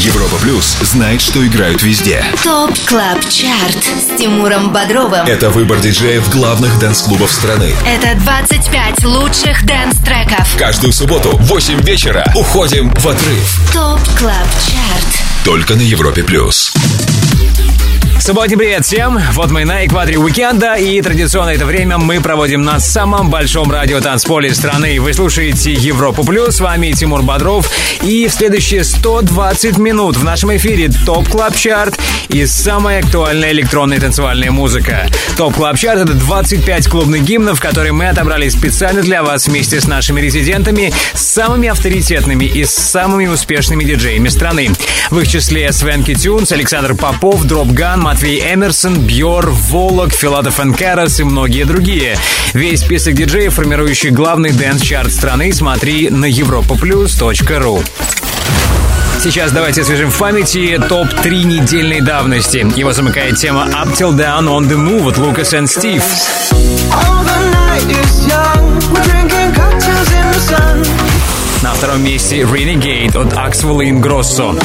Европа Плюс знает, что играют везде. TOP CLUB CHART с Тимуром Бодровым. Это выбор диджеев главных dance-клубов страны. Это 25 лучших dance-треков. Каждую субботу в 8 вечера уходим в отрыв. TOP CLUB CHART. Только на Европе Плюс. Субботний привет всем! Вот мы на экваторе уикенда, и традиционно это время мы проводим на самом большом радиотанцполе страны. Вы слушаете Европу Плюс, с вами Тимур Бодров, и в следующие 120 минут в нашем эфире Top Club Chart и самая актуальная электронная танцевальная музыка. Top Club Chart — это 25 клубных гимнов, которые мы отобрали специально для вас вместе с нашими резидентами, самыми авторитетными и самыми успешными диджеями страны. В их числе Swanky Tunes, Александр Попов, Dropgun, Matvey Emerson, Бьор, Волок, Filatov & Karas и многие другие. Весь список диджеев, формирующий главный dance-чарт страны, смотри на europaplus.ru. Сейчас давайте освежим в памяти топ-3 недельной давности. Его замыкает тема Up Till Down on the Move от Lucas and Steve. На втором месте Renegade от Axwell Ingrosso.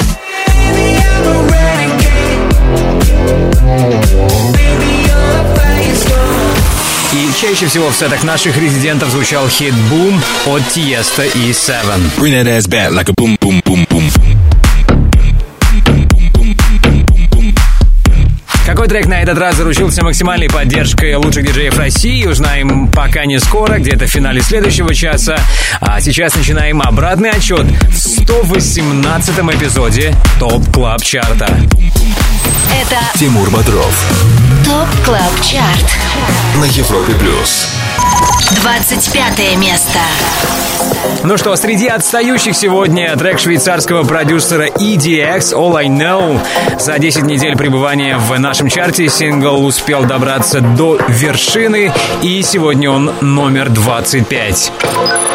И чаще всего в сетах наших резидентов звучал хит «Boom» от Тиесто и Seven. Bring that ass back like a boom, boom, boom, boom. Какой трек на этот раз заручился максимальной поддержкой лучших диджеев России, узнаем пока не скоро, где-то в финале следующего часа. А сейчас начинаем обратный отсчет в 118 эпизоде ТОП Клаб Чарта. Это Тимур Бодров ТОП КЛАБ ЧАРТ. на Европе Плюс. 25 место. Ну что, среди отстающих сегодня трек швейцарского продюсера EDX All I Know. За 10 недель пребывания в нашем чарте сингл успел добраться до вершины, и сегодня он номер 25.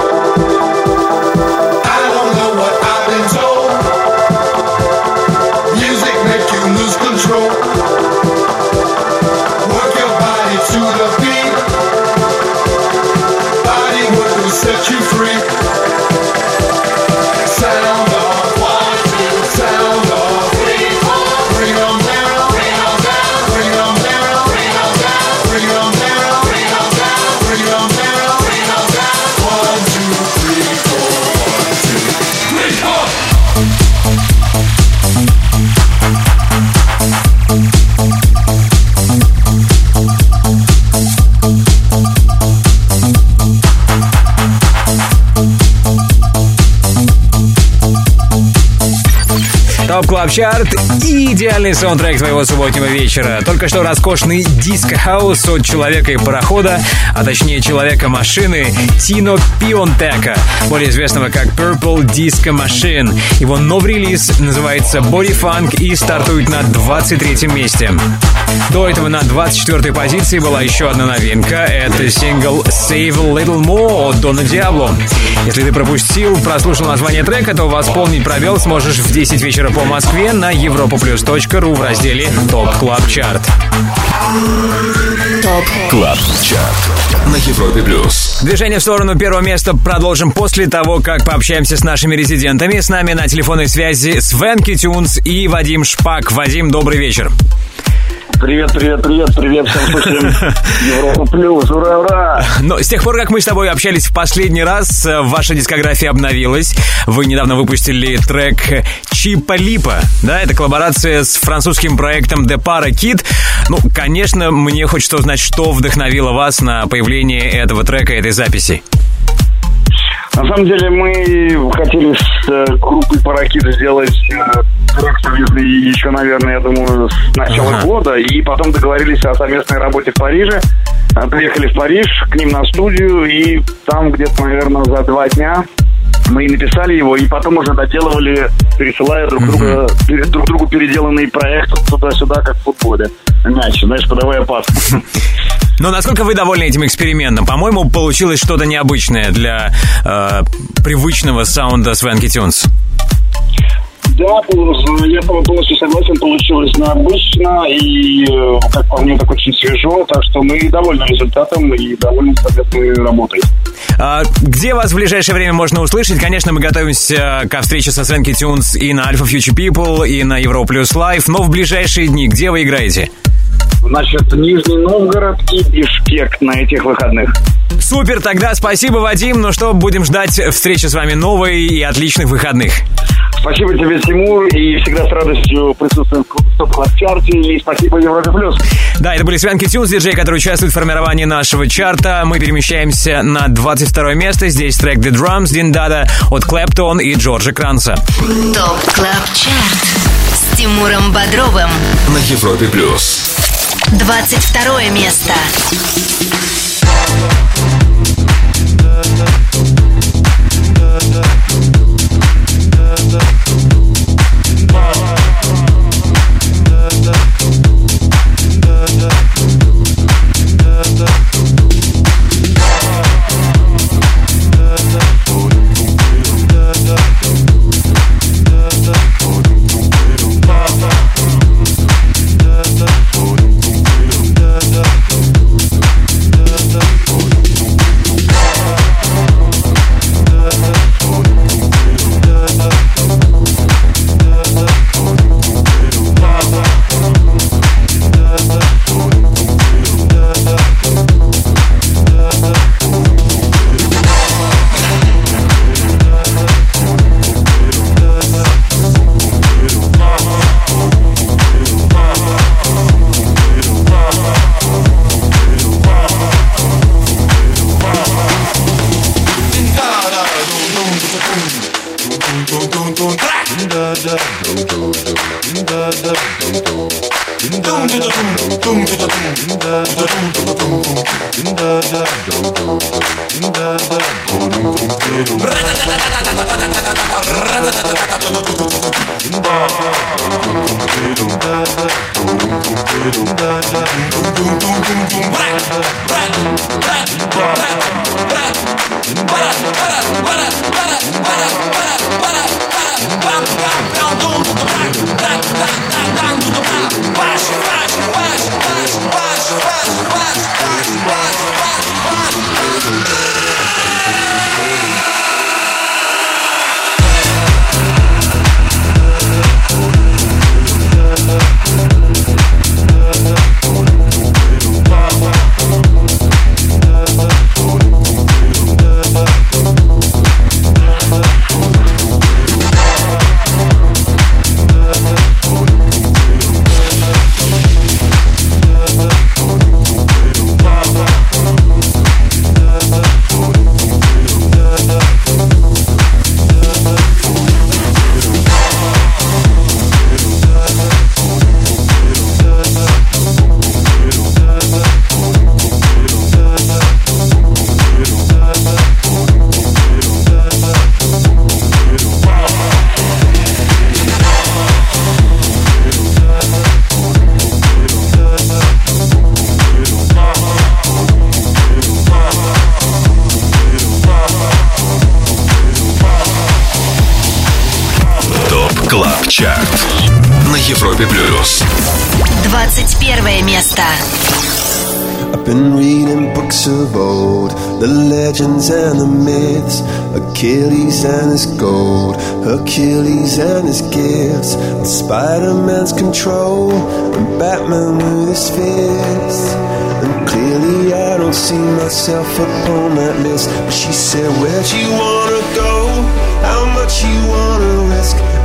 Клаб Чарт и идеальный саундтрек твоего субботнего вечера. Только что роскошный диско-хаус от человека и парохода, а точнее человека-машины Тино Пионтека, более известного как Purple Disco Machine. Его новый релиз называется Body Funk и стартует на 23 месте. До этого на 24 позиции была еще одна новинка. Это сингл Save a Little Love от Дона Диабло. Если ты пропустил, прослушал название трека, то восполнить пробел сможешь в 10 вечера по Москве на europaplus.ru в разделе ТОП Клаб Чарт. ТОП Клаб Чарт на Европе плюс. Движение в сторону первого места продолжим после того, как пообщаемся с нашими резидентами. С нами на телефонной связи Swanky Tunes и Вадим Шпак. Вадим, добрый вечер. Привет, привет, привет, привет всем слушателям Европа Плюс, ура, ура! Но с тех пор, как мы с тобой общались в последний раз, э, ваша дискография обновилась. Вы недавно выпустили трек Чипа Липа. Да, это коллаборация с французским проектом The Para Kid. Ну, конечно, мне хочется узнать, что вдохновило вас на появление этого трека, этой записи. На самом деле мы хотели с э, группой Паракит сделать совместный еще, наверное, я думаю, с начала Ага. года, и потом договорились о совместной работе в Париже. Э, Приехали в Париж к ним на студию, и там где-то, наверное, за два дня мы и написали его, и потом уже доделывали, пересылая друг, друга, пере- друг другу переделанный проект туда-сюда, как в футболе. Мяч, знаешь, подавая пас. Но насколько вы довольны этим экспериментом? По-моему, получилось что-то необычное для э, привычного саунда Свенки Тюнс. Да, пол- я пол- полностью согласен, получилось необычно и, э, как по мне, так очень свежо, так что мы довольны результатом и довольны совместной работой. А, Где вас в ближайшее время можно услышать? Конечно, мы готовимся ко встрече со Свенки Тюнс и на Alpha Future People, и на Euro Plus Live, но в ближайшие дни где вы играете? Значит, Нижний Новгород и Бишкек на этих выходных. Супер, тогда спасибо, Вадим. Ну что, будем ждать встречи с вами новой и отличных выходных. Спасибо тебе, Тимур, и всегда с радостью присутствуем в топ-клаб-чарте, и спасибо Европе Плюс. Да, это были Swanky Tunes, диджей, который участвует в формировании нашего чарта. Мы перемещаемся на 22 место. Здесь трек The Drums, Din Daa Daa от Claptone и Джорджа Кранца. ТОП Клаб Чарт с Тимуром Бодровым. На Европе плюс. 22 место. I've been reading books of old, the legends and the myths, Achilles and his gold, Achilles and his gifts, and Spider-Man's control, and Batman with his fists. And clearly I don't see myself upon that list. But she said, Where'd you wanna go? How much you wanna risk?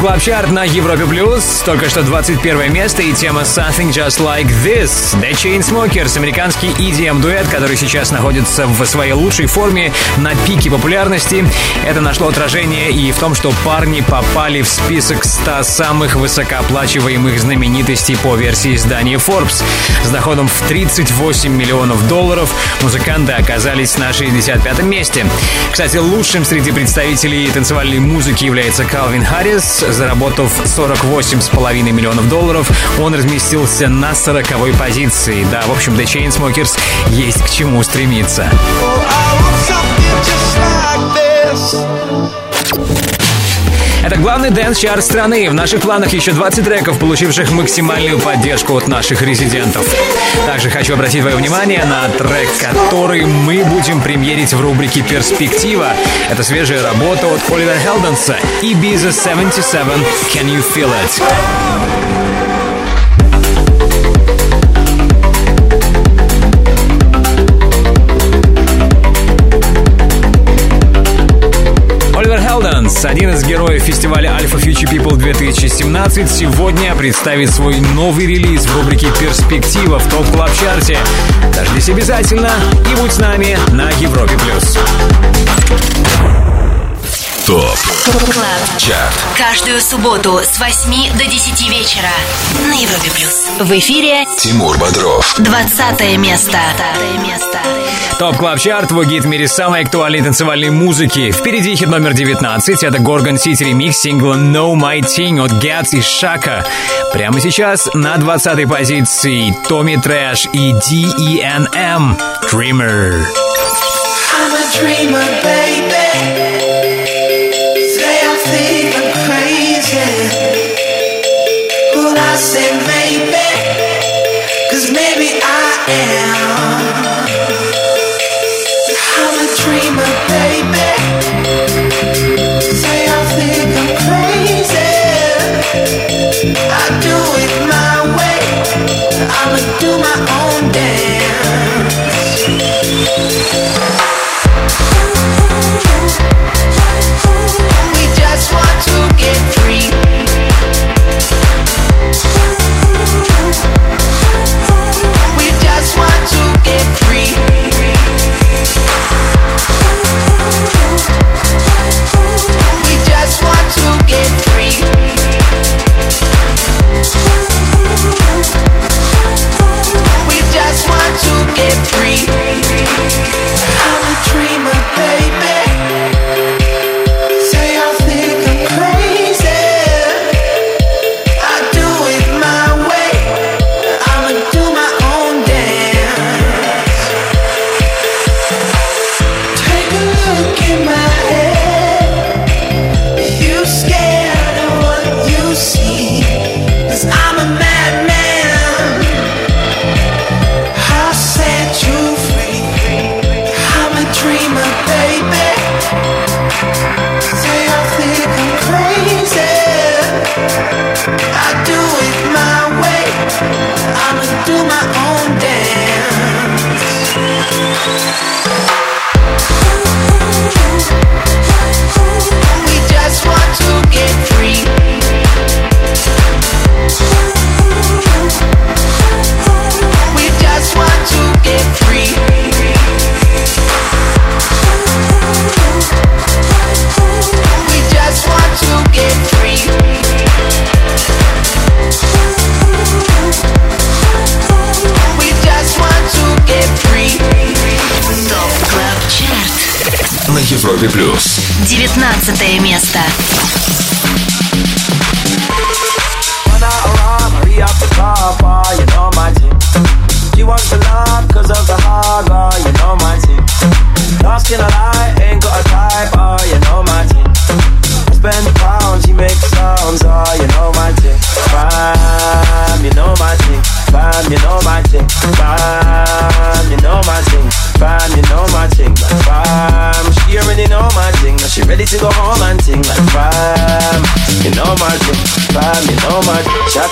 Клаб Чарт на Европе Плюс. Только что 21 место и тема Something Just Like This. The Chainsmokers, американский EDM-дуэт, который сейчас находится в своей лучшей форме на пике популярности. Это нашло отражение и в том, что парни попали в список 100 самых высокооплачиваемых знаменитостей по версии издания Forbes. С доходом в 38 миллионов долларов музыканты оказались на 65 месте. Кстати, лучшим среди представителей танцевальной музыки является Калвин Харрис. Заработав 48,5 миллионов долларов, он разместился на 40 позиции. Да, в общем, The Chainsmokers есть к чему стремиться. Oh, Это главный дэнс-чарт страны. В наших планах еще 20 треков, получивших максимальную поддержку от наших резидентов. Также хочу обратить твое внимание на трек, который мы будем премьерить в рубрике «Перспектива». Это свежая работа от Оливера Хелденса и Ibiza 77 «Can You Feel It?». Хелденс, один из героев фестиваля Alpha Future People 2017, сегодня представит свой новый релиз в рубрике «Перспектива» в топ клаб чарте Дождись обязательно и будь с нами на Европе+. плюс. ТОП Клаб. ЧАРТ Каждую субботу с 8 до 10 вечера на Европе плюс. В эфире Тимур Бодров 20 место. место. Топ Клаб Чарт, твой гид в мире самой актуальной танцевальной музыки. Впереди хит номер 19, это Gorgon City ремикс сингла Not My Thing от Gats и Shakka. Прямо сейчас на 20 позиции Томми Трэш и D.E.N.M. Dreamer. I'm a dreamer, baby. dance.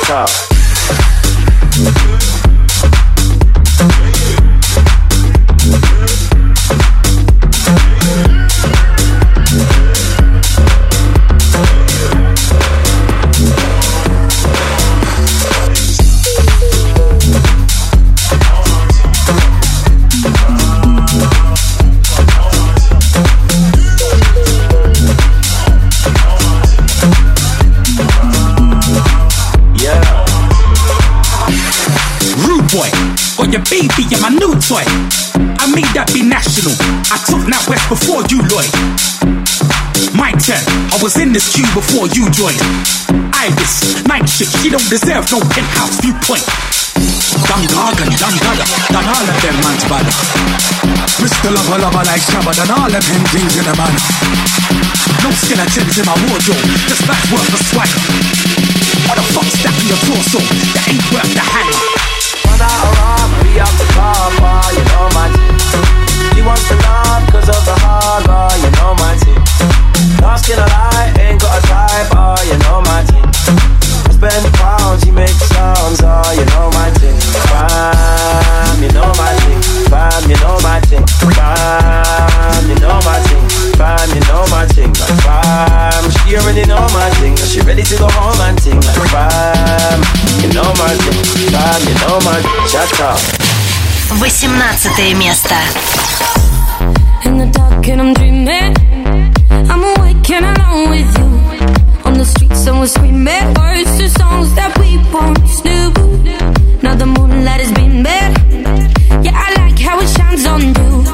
top. before you Lloyd. Mike, check, I was in this queue before you joined. Iris, night shift, she don't deserve no penthouse viewpoint. Dangagan, Dangada, than all of them man's bad. Mr. Lover, lover like Shabba, than all of them things in a man. No skin attends in my wardrobe, just back worth a swipe. What the fuck's that in your torso? That ain't worth the hammer. Mother, around, we up the car, you know, man. 18 место. In the dark and I'm dreaming. I'm awake and alone with you. On the streets and we're screaming words to songs that we once knew. Now the moonlight is beaming. Yeah, I like how it shines on you.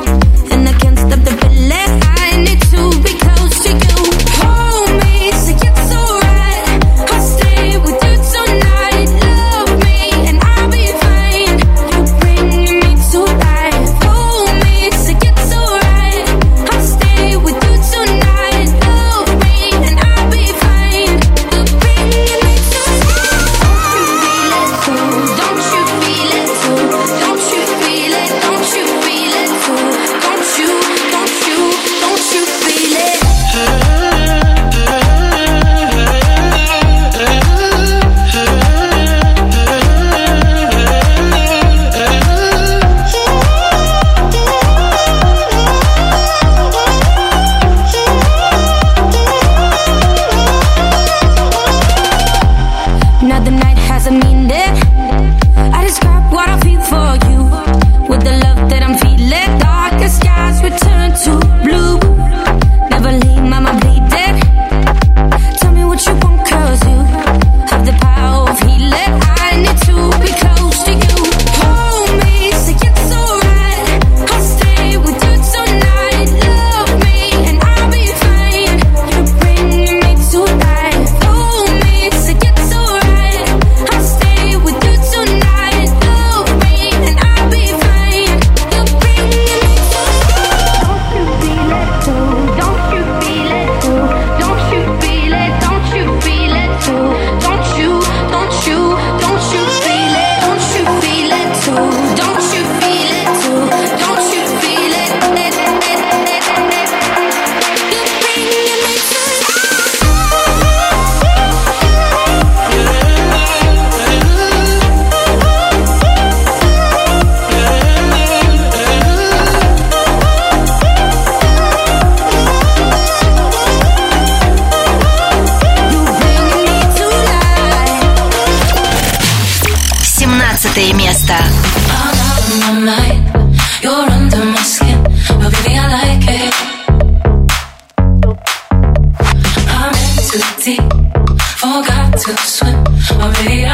Forgot to swim, already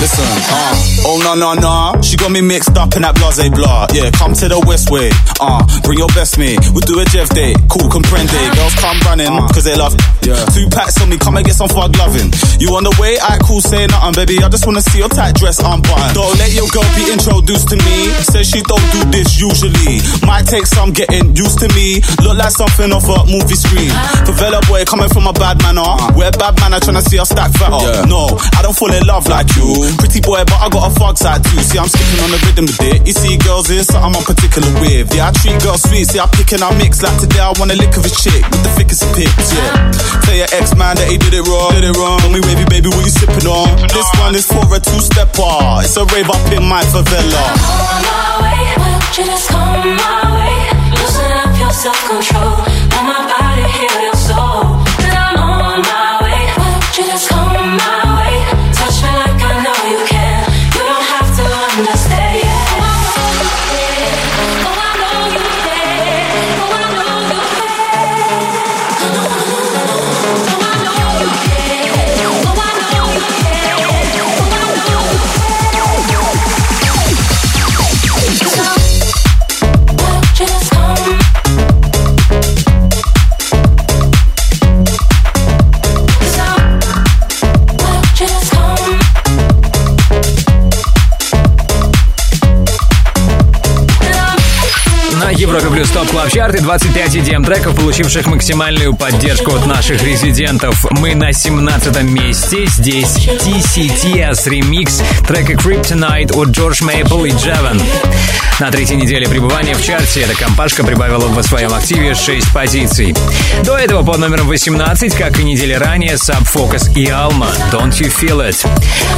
listen, uh, oh no no no, she got me mixed up in that blase blah. Yeah, come to the west way, uh, bring your best mate. We'll do a Jeff day, cool comprende. Girls come running, cause they love. Yeah, two packs on me, come and get some fug loving. You on the way, I cool, say nothing, baby. I just wanna see your tight dress unbuttoned. Don't let your girl be introduced to me. Says she don't do this usually. Might take some getting used to me. Look like something off a movie screen. Favela boy coming from a bad manner. We're bad manner trying to see us stack fatter. No, I don't fall in love like you. Pretty boy, but I got a fog side too. See, I'm skipping on the rhythm with it. You see, girls is something I'm particular with. Yeah, I treat girls sweet. See, I pick and I mix. Like today, I want a lick of a chick with the thickest of pics. Yeah. Tell your ex man that he did it wrong. Did it wrong. Tell me, baby, baby, what you sipping on? This one is for a two-step, stepper. It's a rave up in my favela. You just come my way, loosen up your self-control. Let my body heal your soul. Плюс Топ Клаб Чарт и 25 EDM треков, получивших максимальную поддержку от наших резидентов. Мы на 17 месте. Здесь TCTS ремикс трека Kryptonite от George Maple и Jevon. На третьей неделе пребывания в чарте эта компашка прибавила в своем активе 6 позиций. До этого под номером 18, как и недели ранее, Sub Focus и Alma Don't You Feel It.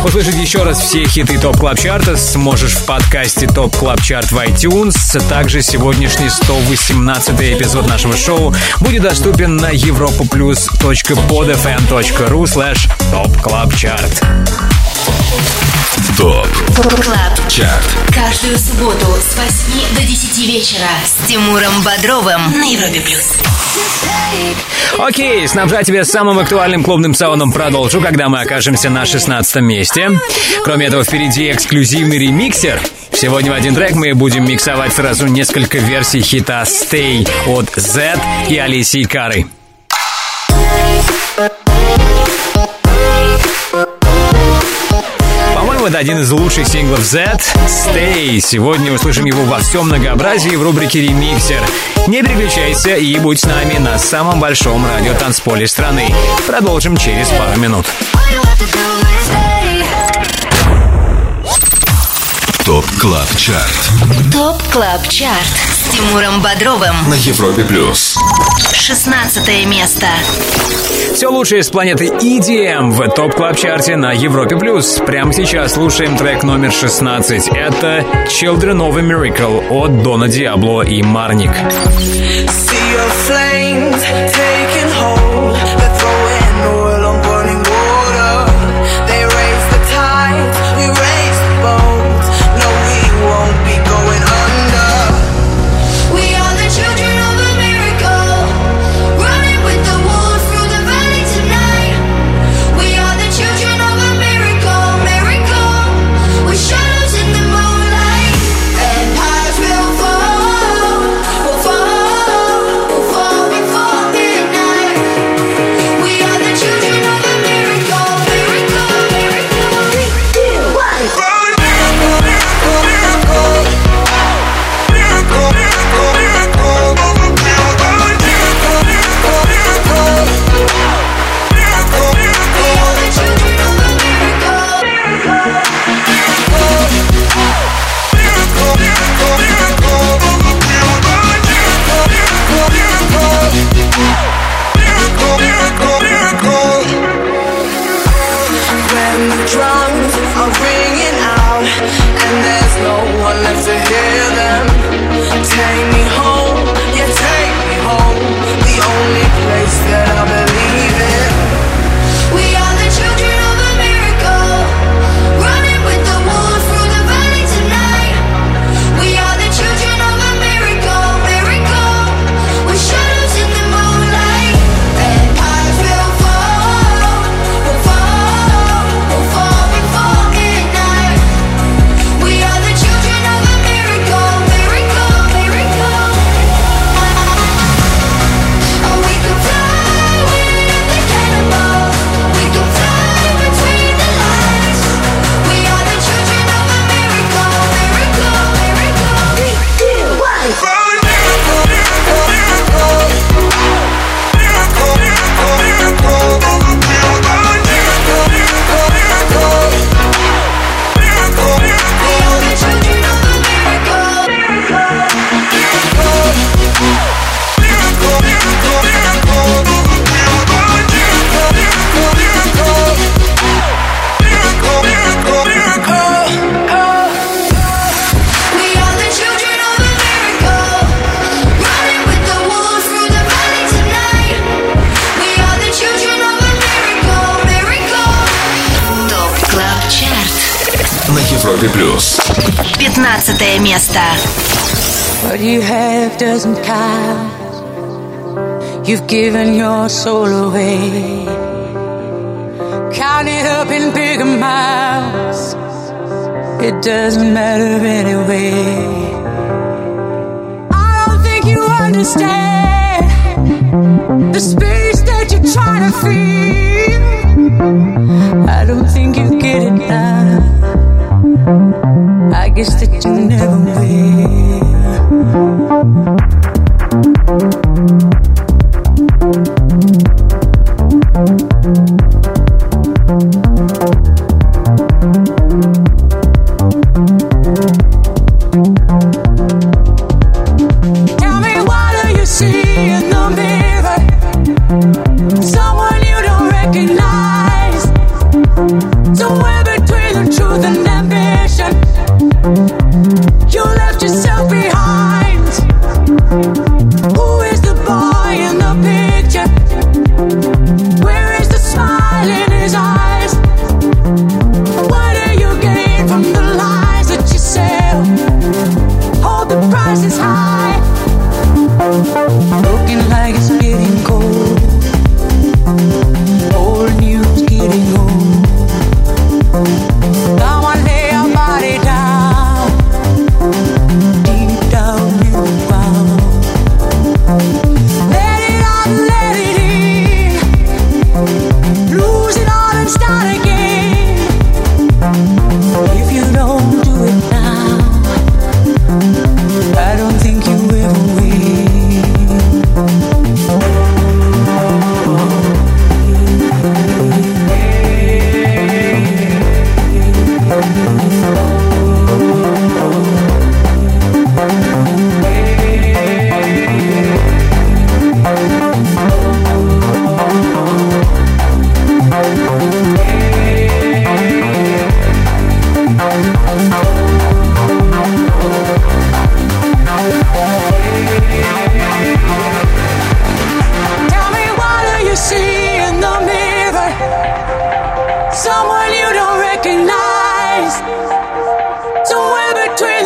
Услышать еще раз все хиты Топ Клаб Чарта сможешь в подкасте Топ Клаб Чарт в iTunes. Также сегодняшний 118 эпизод нашего шоу будет доступен на europaplus.podfm.ru slash Чарт. ТОП Клаб ЧАРТ Каждую субботу с 8 до 10 вечера с Тимуром Бодровым на Европе плюс. Окей, снабжать тебя самым актуальным клубным саундом продолжу, когда мы окажемся на 16 месте. Кроме этого, впереди эксклюзивный ремиксер. Сегодня в один трек мы будем миксовать сразу несколько версий хита «Stay» от Z и Алисии Кары. По-моему, это один из лучших синглов Z Stay. Сегодня услышим его во всем многообразии в рубрике «Ремиксер». Не переключайся и будь с нами на самом большом радиотанцполе страны. Продолжим через пару минут. ТОП КЛАБ ЧАРТ ТОП Клаб Чарт с Тимуром Бодровым. На Европе Плюс 16 место. Все лучшее с планеты EDM в топ клаб чарте на Европе плюс. Прямо сейчас слушаем трек номер 16. Это Children of a Miracle от Дона Диабло и Marnik. See your flames Iniesta. What you have doesn't count. You've given your soul away. Count it up in big amounts. It doesn't matter anyway. I don't think you understand the space that you're trying to feel. I don't think you get it now. That you never will.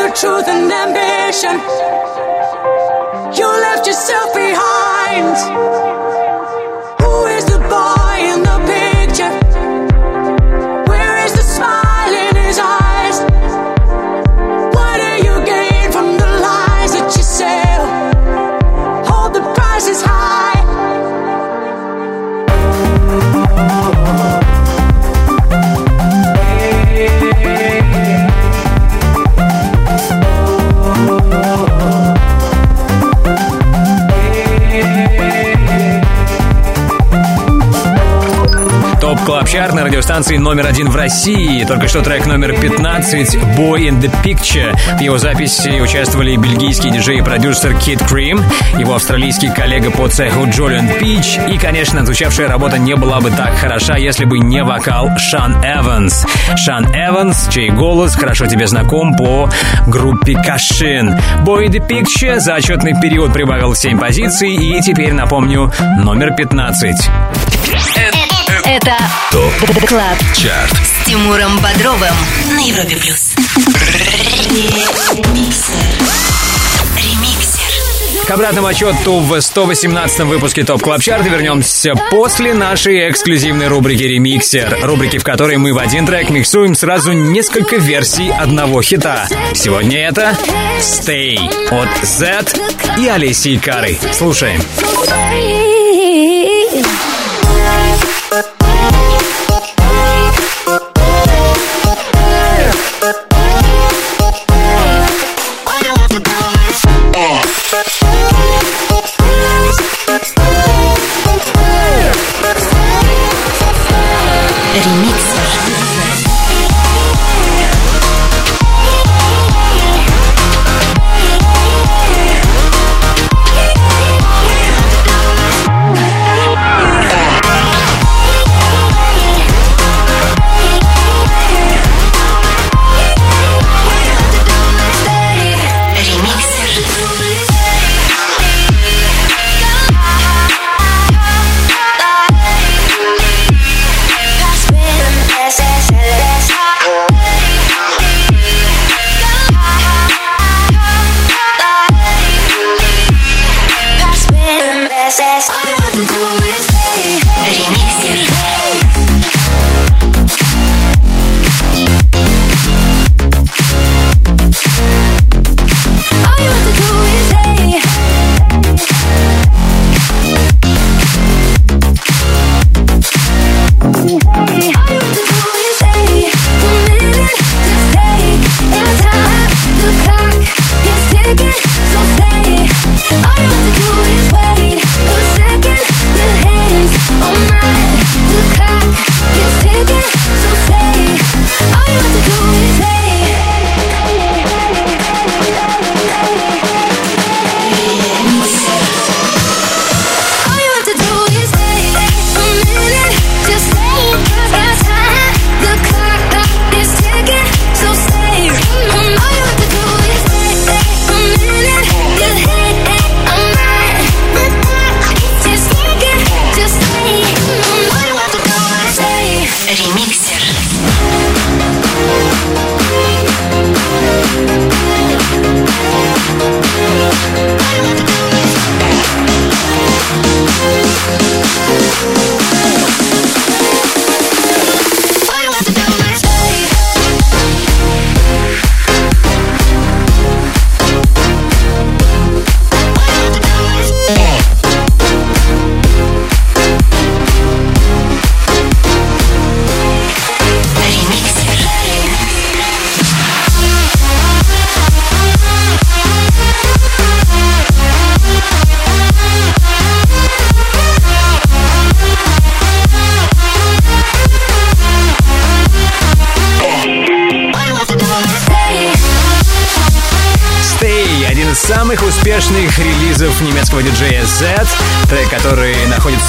The truth and ambition. You left yourself behind. Топ Клаб Чарт на радиостанции номер один в России. Только что трек номер 15 Boy in the Picture. В его записи участвовали бельгийский диджей и продюсер Kid Crème, его австралийский коллега по цеху Jolyon Petch и, конечно, звучавшая работа не была бы так хороша, если бы не вокал Шан Эванс. Шан Эванс, чей голос хорошо тебе знаком по группе Kosheen. Boy in the Picture за отчетный период прибавил 7 позиций и теперь, напомню, номер 15. Это ТОП Клаб Чарт. с Тимуром Бодровым на Европе плюс. Ремиксер. К обратному отсчету в 118-м выпуске ТОП Клаб Чарта вернемся после нашей эксклюзивной рубрики «Ремиксер», рубрики, в которой мы в один трек миксуем сразу несколько версий одного хита. Сегодня это «Stay» от Z и Алисии Кары. Слушаем. самых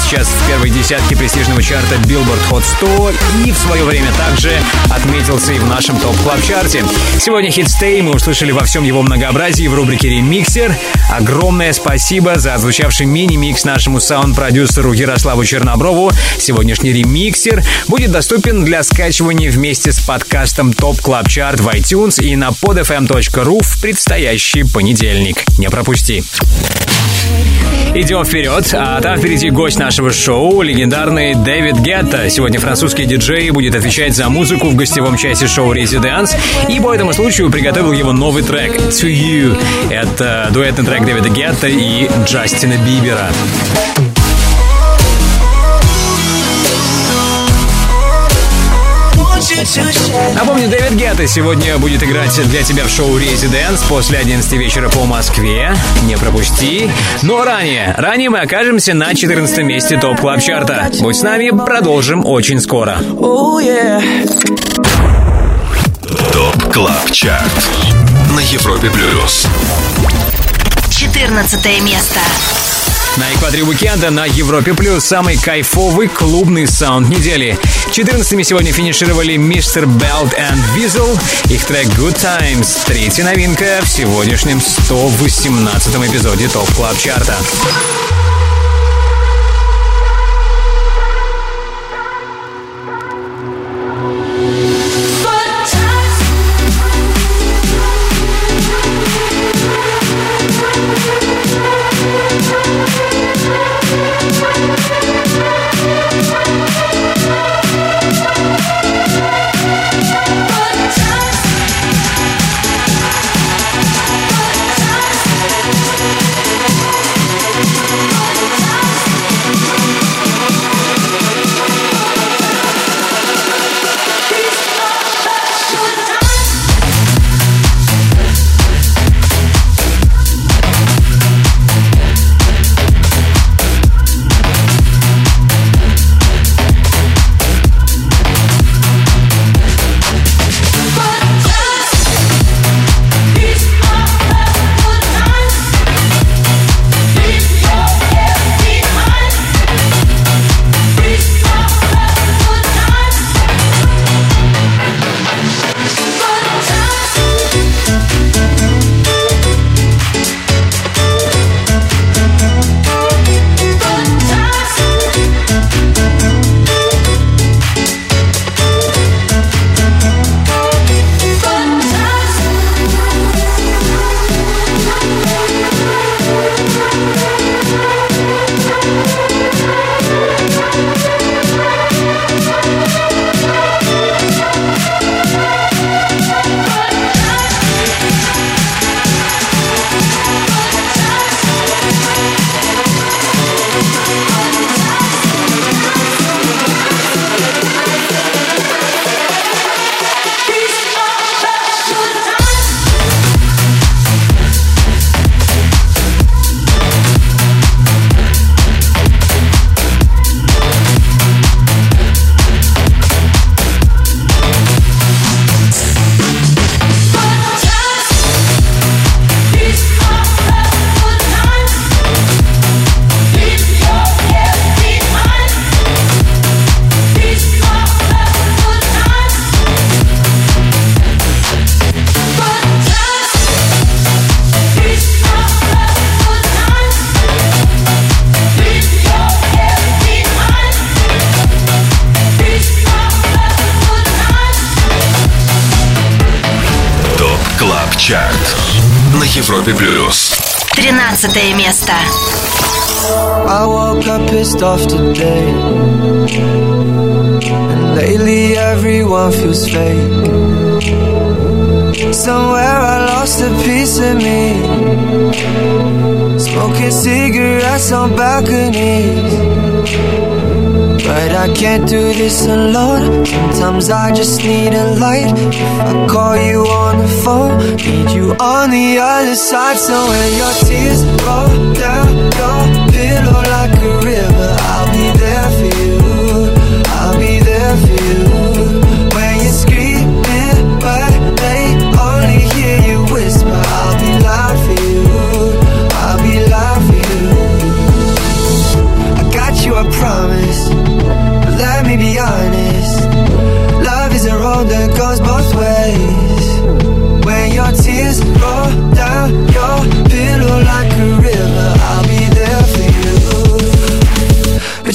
сейчас в первой десятке престижного чарта Billboard Hot 100 и в свое время также отметился и в нашем Top Club чарте. Сегодня хит Stay мы услышали во всем его многообразии в рубрике «Ремиксер». Огромное спасибо за звучавший мини-микс нашему саунд-продюсеру Ярославу Черноброву. Сегодняшний ремиксер будет доступен для скачивания вместе с подкастом Top Club Chart в iTunes и на podfm.ru в предстоящий понедельник. Не пропусти. Идем вперед, а там впереди гость нашего шоу, легендарный Дэвид Гетта. Сегодня французский диджей будет отвечать за музыку в гостевом части шоу «Резиденс», и по этому случаю приготовил его новый трек «To You». Это дуэтный трек Дэвида Гетта и Джастина Бибера. Напомню, Дэвид Гетта сегодня будет играть для тебя в шоу «Резиденс» после 11 вечера по Москве. Не пропусти. Но ранее, ранее мы окажемся на 14 месте Top Club чарта Будь с нами, продолжим очень скоро. Top Club Chart на Европе Плюс. 14 место. На экваторе уикенда на Европе Плюс самый кайфовый клубный саунд недели. 14 сегодня финишировали Mister Belt и Wezol. Их трек Good Times. Третья новинка в сегодняшнем 118 эпизоде Top Club Чарта. 13 место. I woke up pissed off today. And lately everyone feels fake. Somewhere I lost a piece of me. Smoking cigarettes on balconies. But I can't do this alone. Sometimes I just need a light. If I call you waterfall Meet you on the other side So when your tears roll down your pillow like a river I'll be there for you. I'll be there for you. When you're screaming but they only hear you whisper I'll be loud for you. I'll be loud for you. I got you, I promise. But let me be honest. Love is a road that goes both ways.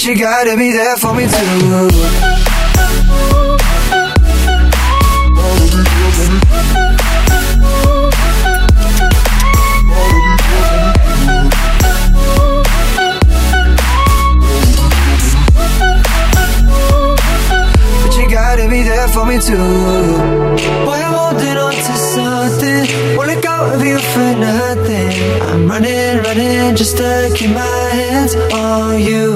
But you gotta be there for me too. But you gotta be there for me too. Boy, I'm holding on to something. Won't let go of you for nothing. I'm running, running just to keep my hands on you.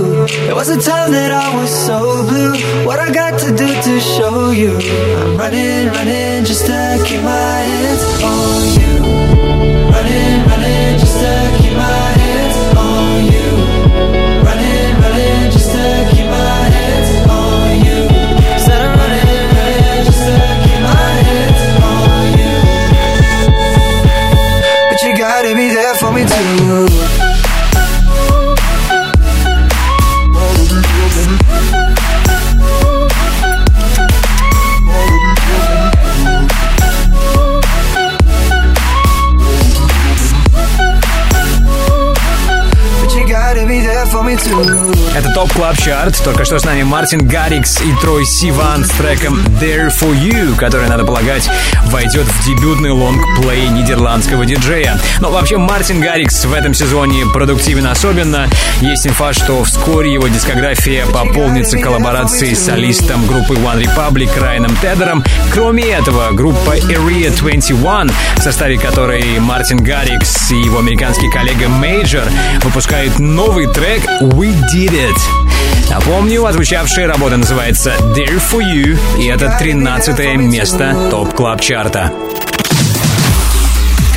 There was a time that I was so blue. What I got to do to show you? I'm running, running just to keep my hands on you. Running, Club Chart. Только что с нами Мартин Гаррикс и Трой Сиван с треком There For You, который, надо полагать, войдет в дебютный лонгплей нидерландского диджея. Но вообще Мартин Гаррикс в этом сезоне продуктивен особенно. Есть инфа, что вскоре его дискография пополнится коллаборацией с солистом группы One Republic Райаном Тедером. Кроме этого, группа Area 21, в составе которой Мартин Гаррикс и его американский коллега Maejor выпускают новый трек We Did It. Напомню, отзвучавшая работа называется There For You, и это 13 место Top Club Чарта.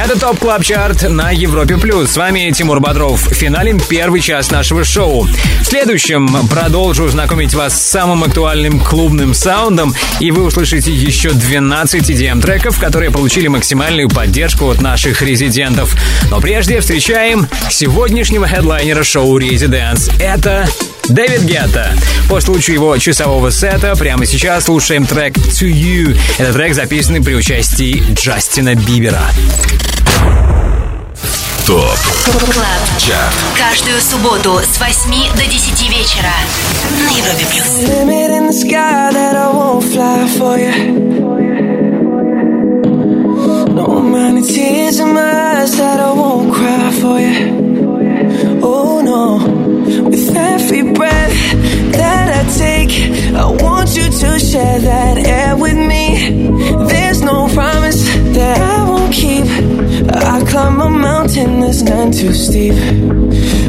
Это Top Club Chart на Европе Плюс. С вами Тимур Бодров. Финалим первый час нашего шоу. В следующем продолжу знакомить вас с самым актуальным клубным саундом, и вы услышите еще 12 EDM-треков, которые получили максимальную поддержку от наших резидентов. Но прежде встречаем сегодняшнего хедлайнера шоу «ResiDance». Это Дэвид Гетта. По случаю его часового сета прямо сейчас слушаем трек «To You». Это трек, записанный при участии Джастина Бибера. Top Club. Chart. Каждую субботу с 8 до 10 вечера на Европе плюс. No amount of tears in my eyes that I I want you to share that air with me. There's no promise that I won't keep. I climb a mountain that's none too steep.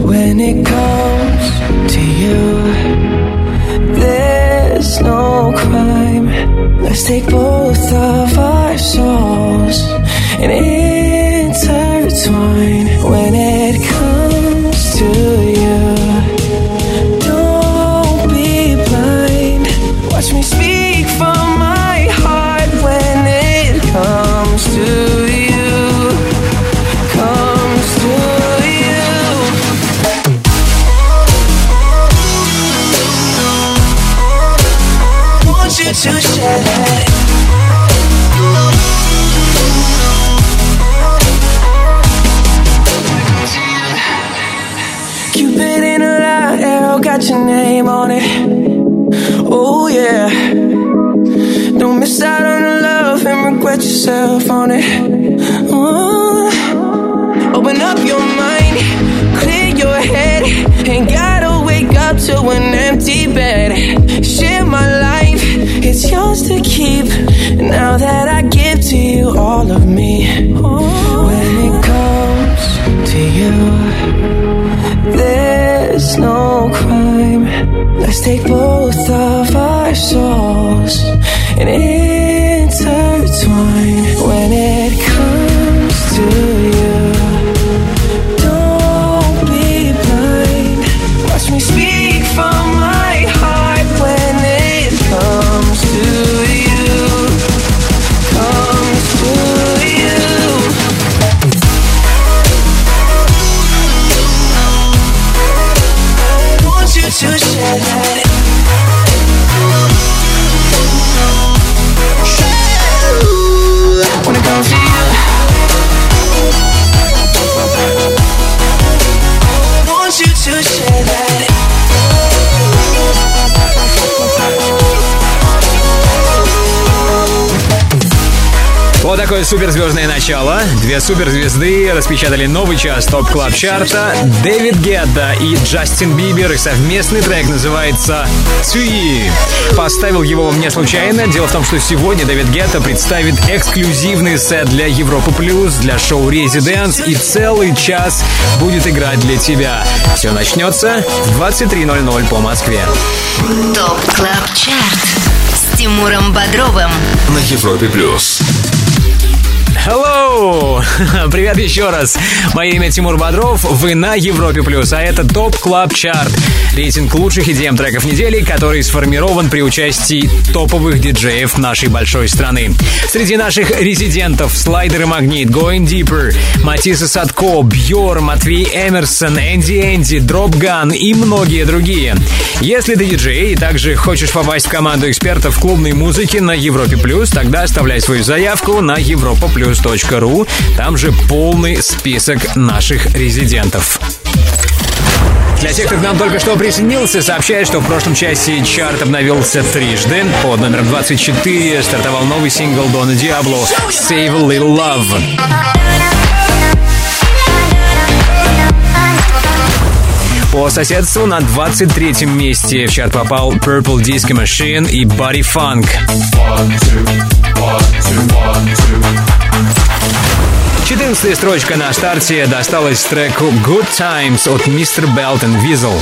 When it comes to you. There's no crime. Let's take both of our souls and intertwine Let's take both такое суперзвездное начало. Две суперзвезды распечатали новый час топ клаб чарта Дэвид Гетта и Джастин Бибер. И совместный трек называется «Туи». Поставил его мне случайно. Дело в том, что сегодня Дэвид Гетта представит эксклюзивный сет для Европы Плюс, для шоу «Резиденс» и целый час будет играть для тебя. Все начнется в 23.00 по Москве. ТОП КЛАБ ЧАРТ с Тимуром Бодровым. На Европе плюс. Hello! Привет еще раз. Мое имя Тимур Бодров. Вы на Европе Плюс, а это Top Club Chart. Рейтинг лучших EDM треков недели, который сформирован при участии топовых диджеев нашей большой страны. Среди наших резидентов Слайдер и Magnit, Going Deeper, Matisse & Sadko, Бьор, Матвей Эмерсон, Энди Энди, Dropgun и многие другие. Если ты диджей и также хочешь попасть в команду экспертов клубной музыки на Европе Плюс, тогда оставляй свою заявку на europaplus.ru. Там же полный список наших резидентов. Для тех, кто к нам только что присоединился, сообщаю, что в прошлом часе чарт обновился трижды. Под номером 24 стартовал новый сингл Дона Диабло «Save a Little Love». По соседству на 23-м месте в чарт попал Purple Disco Machine и Body Funk. Четырнадцатая строчка на старте досталась треку Good Times от Mr. Belt and Weasel.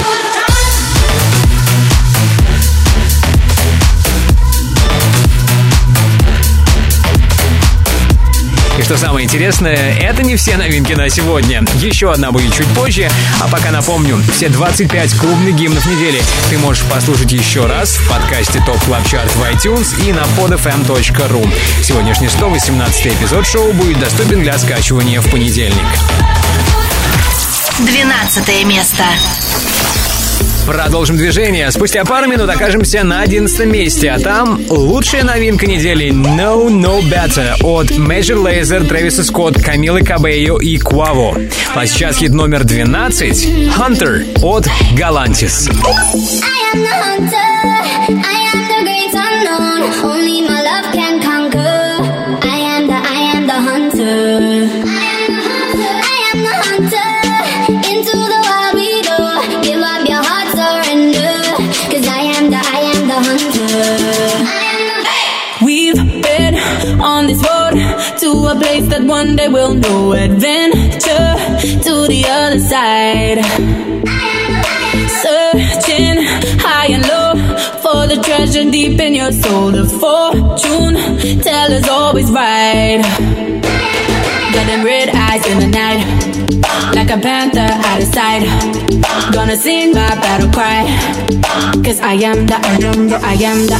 И что самое интересное, это не все новинки на сегодня. Еще одна будет чуть позже. А пока напомню, все 25 клубных гимнов недели ты можешь послушать еще раз в подкасте Top Club Chart в iTunes и на podfm.ru. Сегодняшний 118 эпизод шоу будет доступен для скачивания в понедельник. 12 место. Продолжим движение. Спустя пару минут окажемся на 11 месте, а там лучшая новинка недели Know No Better от Major Lazer, Трэвиса Скотт, Камилы Кабейо и Куаво. А сейчас хит номер 12 Hunter от Galantis. I am the hunter. I am the great unknown. Only my love can conquer. A place that one day we'll know. Adventure to the other side. Searching high and low for the treasure deep in your soul. The fortune teller's always right. Got them red eyes in the night, like a panther out of sight. Gonna sing my battle cry, cause I am the, I am the, I am the.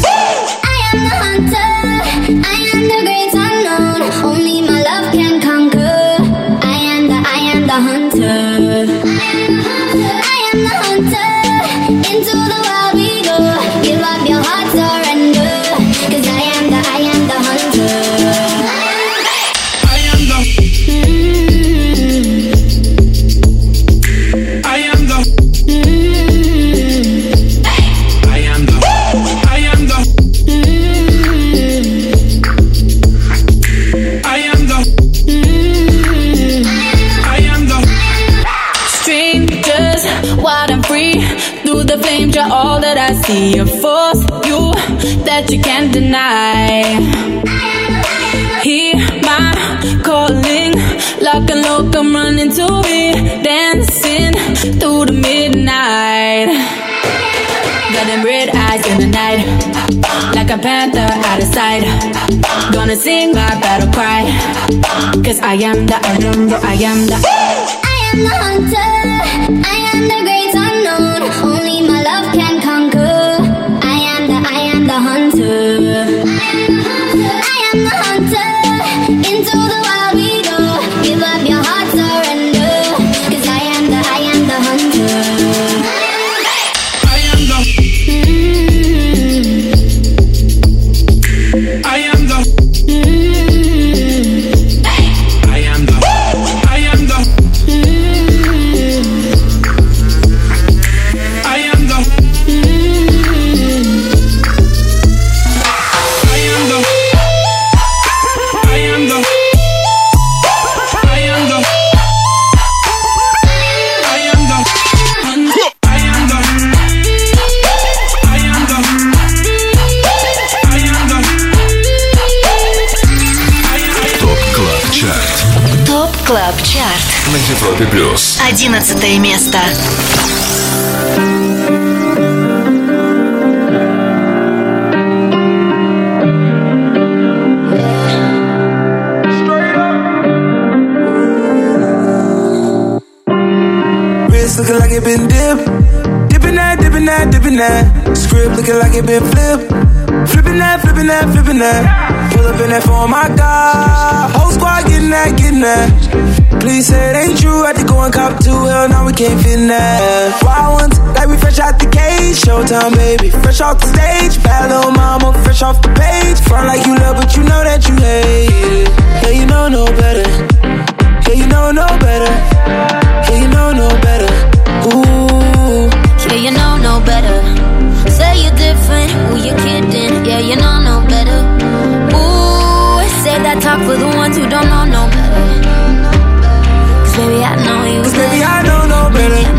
I am the hunter. I am the great unknown. Hunter. I am the hunter. Into the wild we go. Give up your heart, sight. Gonna sing my battle cry, cause I am the, I am the, I am the. I am the hunter. I am the great unknown. Only it been flipped. Flipping that, flipping that, flipping that. Pull up in that phone, my God. Whole squad getting that, getting that. Please say it ain't true. Had to go and cop two. Hell, now we can't fit in that. Wild ones, like we fresh out the cage. Showtime, baby. Fresh off the stage. Bad little mama, fresh off the page. Front like you love, but you know that you hate it. Yeah, you know no better. Yeah, you know no better. Yeah, you know no better. Ooh. Yeah, you know no better. Say you're different, who you kidding? Yeah, you know no better. Ooh, save that talk for the ones who don't know no better. Cause baby, I know you Cause better. baby, I know no better.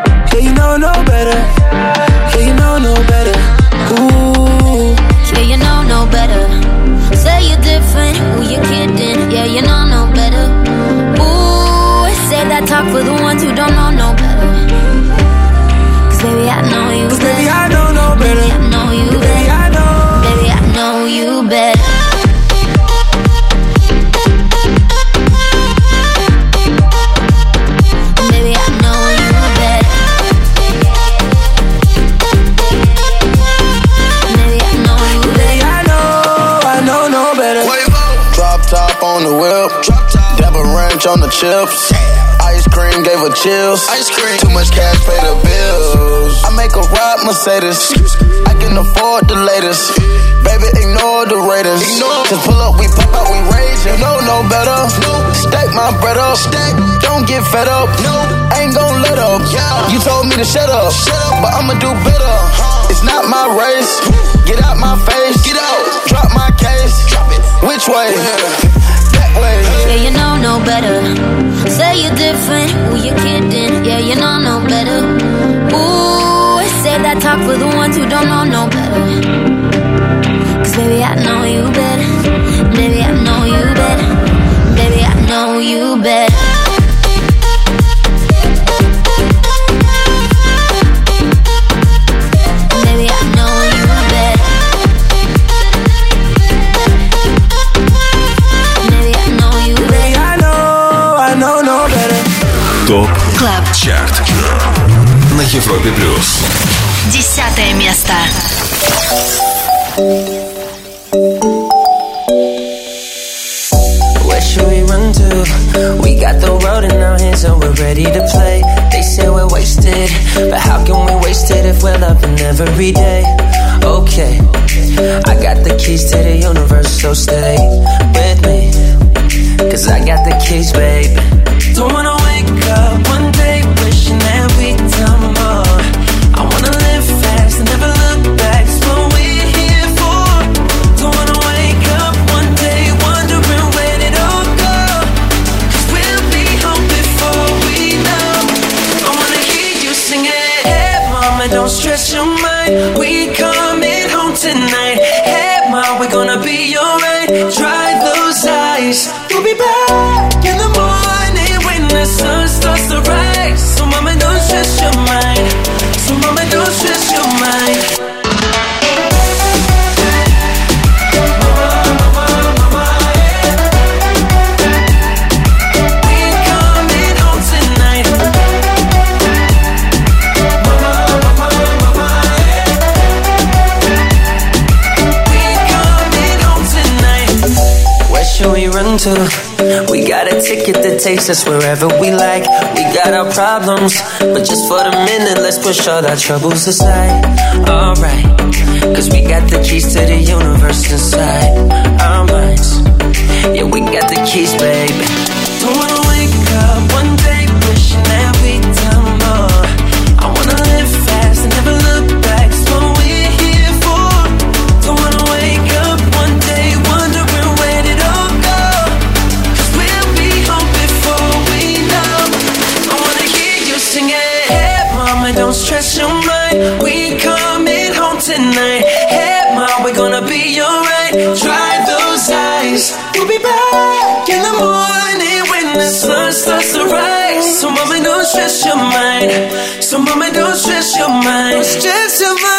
Yeah, you know no better. Yeah, you know no better. Ooh. Yeah, you know no better. Say you're different, who you kidding? Yeah, you know no better. Ooh, save that talk for the ones who don't know no better. Cause baby, I know you Cause better. baby, I know no better. Whip. Dabba ranch on the chips. Ice cream gave her chills. Ice cream. Too much cash pay the bills. I make a ride Mercedes. I can afford the latest. Baby, ignore the Raiders. Just pull up, we pop out, we rage. You know no better. Stack my bread up. Don't get fed up. Ain't gon' let up. You told me to shut up. But I'ma do better. It's not my race. Get out my face. Get out. Drop my case. Drop it. Which way? Way. Yeah, you know no better. Say you're different, who you kidding? Yeah, you know no better. Ooh, save that talk for the ones who don't know no better. Cause baby, I know you better. Baby, I know you better. Baby, I know you better. Чарт на Европе плюс. Десятое место. Where should we run to? We got the road in our hands and we're ready to play. They say we're wasted, but how can we waste it if we're loving every day? Okay, I got the keys to the universe, so stay with me. Cause I got the keys, babe. Don't wanna wake up one day We coming home tonight. Hey, mom, we're gonna be alright. Dry those eyes. We'll be back young too. We got a ticket that takes us wherever we like. We got our problems, but just for the minute, let's push all our troubles aside. Alright, cause we got the keys to the universe inside our minds. Yeah, we got the keys, baby. Don't wanna wake up stress your mind. So, mama, don't stress your mind. Don't stress your mind.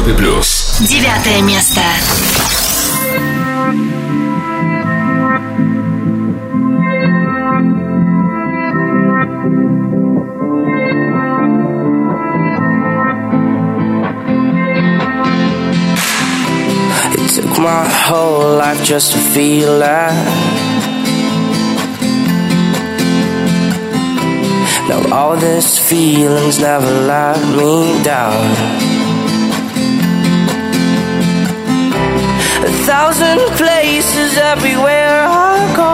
Европе Плюс. Девятое место. It took my whole life just to feel that. Now all these feelings never let me down. thousand places everywhere I go.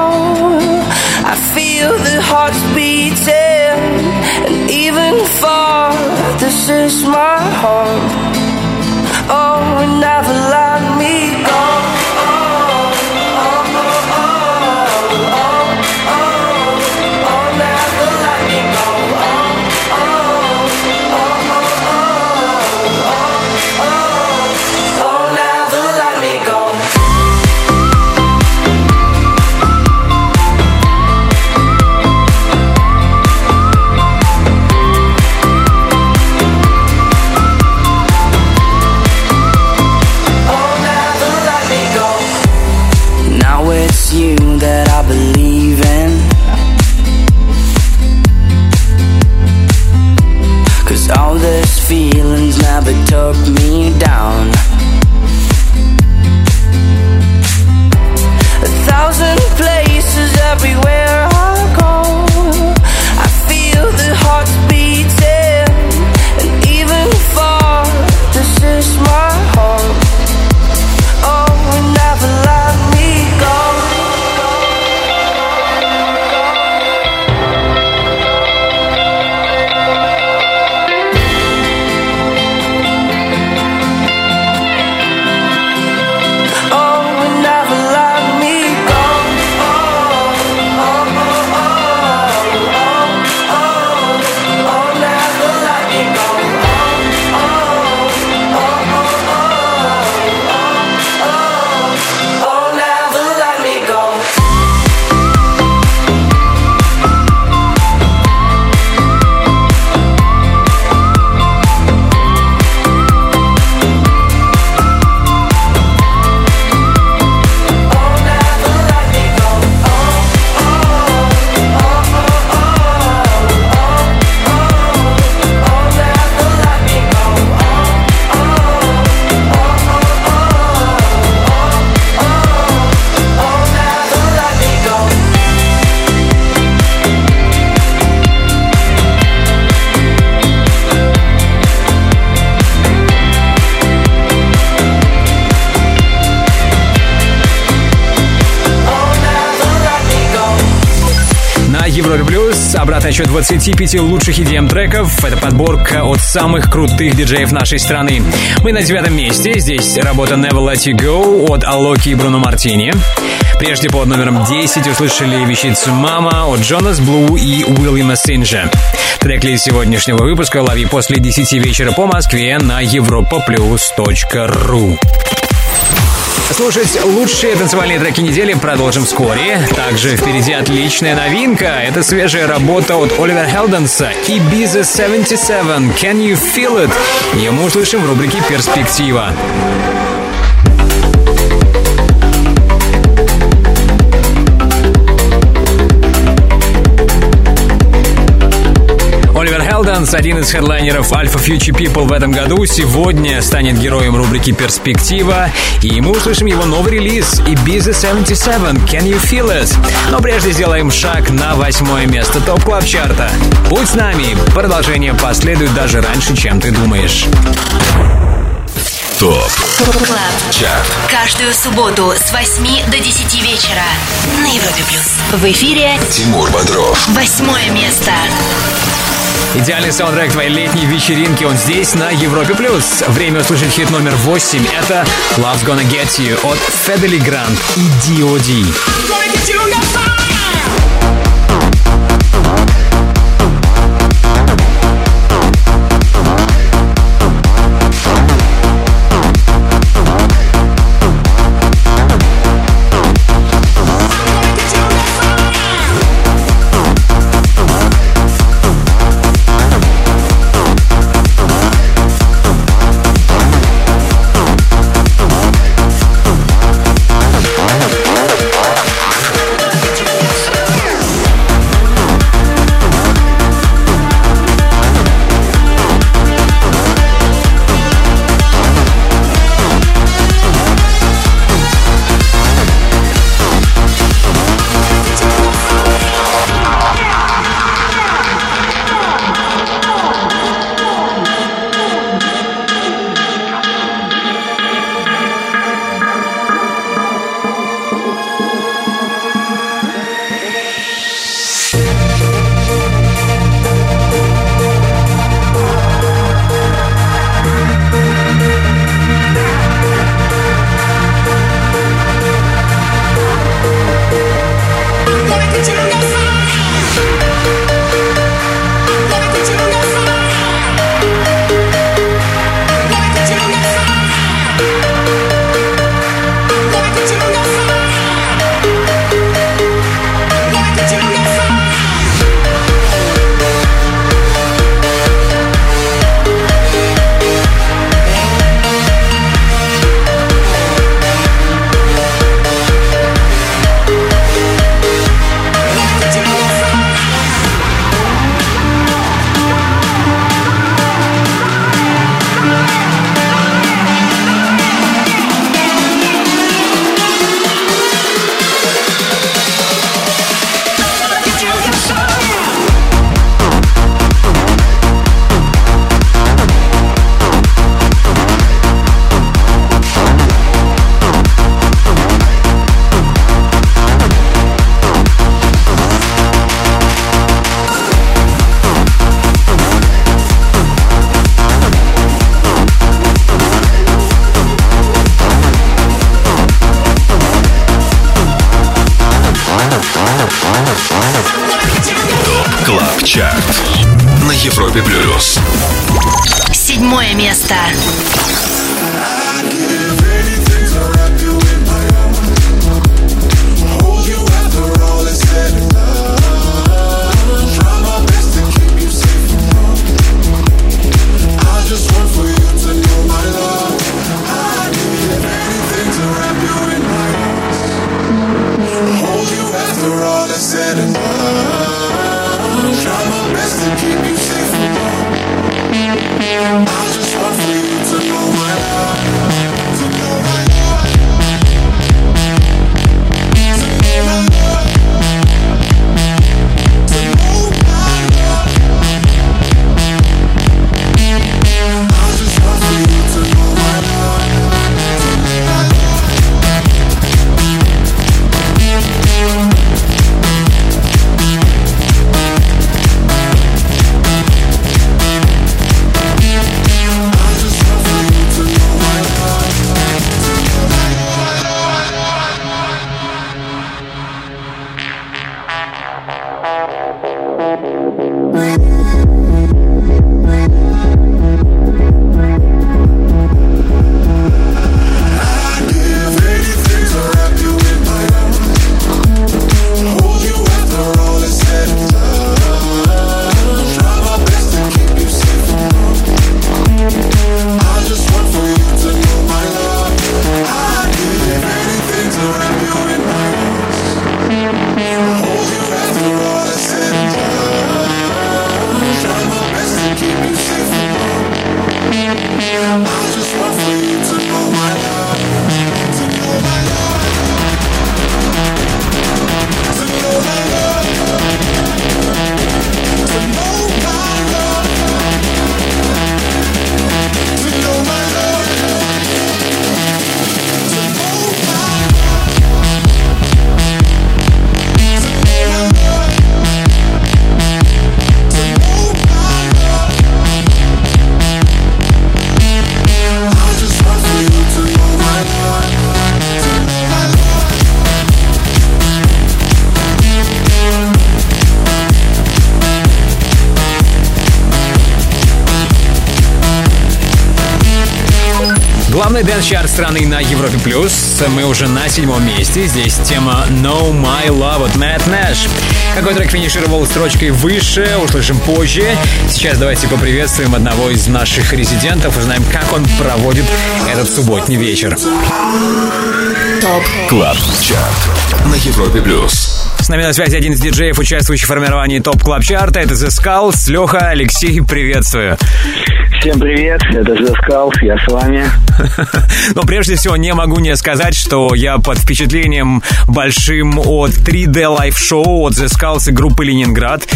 I feel the hearts beating, and even far, this is my home. Oh, never let 25 лучших EDM треков. Это подборка от самых крутых диджеев нашей страны. Мы на девятом месте. Здесь работа Never Let You Go от Алоки и Бруно Мартини. Прежде под номером 10 услышали вещицу «Мама» от Джонас Блу и Уильяма Синджа. Трек-лист сегодняшнего выпуска лови после 10 вечера по Москве на europaplus.ru. Слушать лучшие танцевальные треки недели продолжим вскоре. Также впереди отличная новинка. Это свежая работа от Оливера Хелденса и Biza 77 Can You Feel It? Ее мы услышим в рубрике «Перспектива». Хелденс, один из хедлайнеров Alpha Future People в этом году, сегодня станет героем рубрики «Перспектива», и мы услышим его новый релиз Ibiza 77 Can You Feel It? Но прежде сделаем шаг на восьмое место топ клаб чарта Будь с нами, продолжение последует даже раньше, чем ты думаешь. ТОП Клаб. ЧАРТ Каждую субботу с 8 до 10 вечера на Европе плюс. В эфире Тимур Бодров восьмое место. Идеальный саундтрек твоей летней вечеринки, он здесь, на Европе+. плюс. Время услышать хит номер восемь. Это Love's Gonna Get You от Fedde Le Grand и D.O.D. ТОП Dance-чарт страны на Европе+. плюс. Мы уже на седьмом месте. Здесь тема Know My Love от Matt Nash. Какой трек финишировал строчкой выше, услышим позже. Сейчас давайте поприветствуем одного из наших резидентов. Узнаем, как он проводит этот субботний вечер. ТОП КЛАБ ЧАРТ на Европе Плюс. С нами на связи один из диджеев, участвующий в формировании Top Club Чарта. Это The Skulls. Леха, Алексей, приветствую. Всем привет, это The Skulls, я с вами. Но прежде всего не могу не сказать, что я под впечатлением большим от 3D live-шоу от The Skulls и группы Ленинград.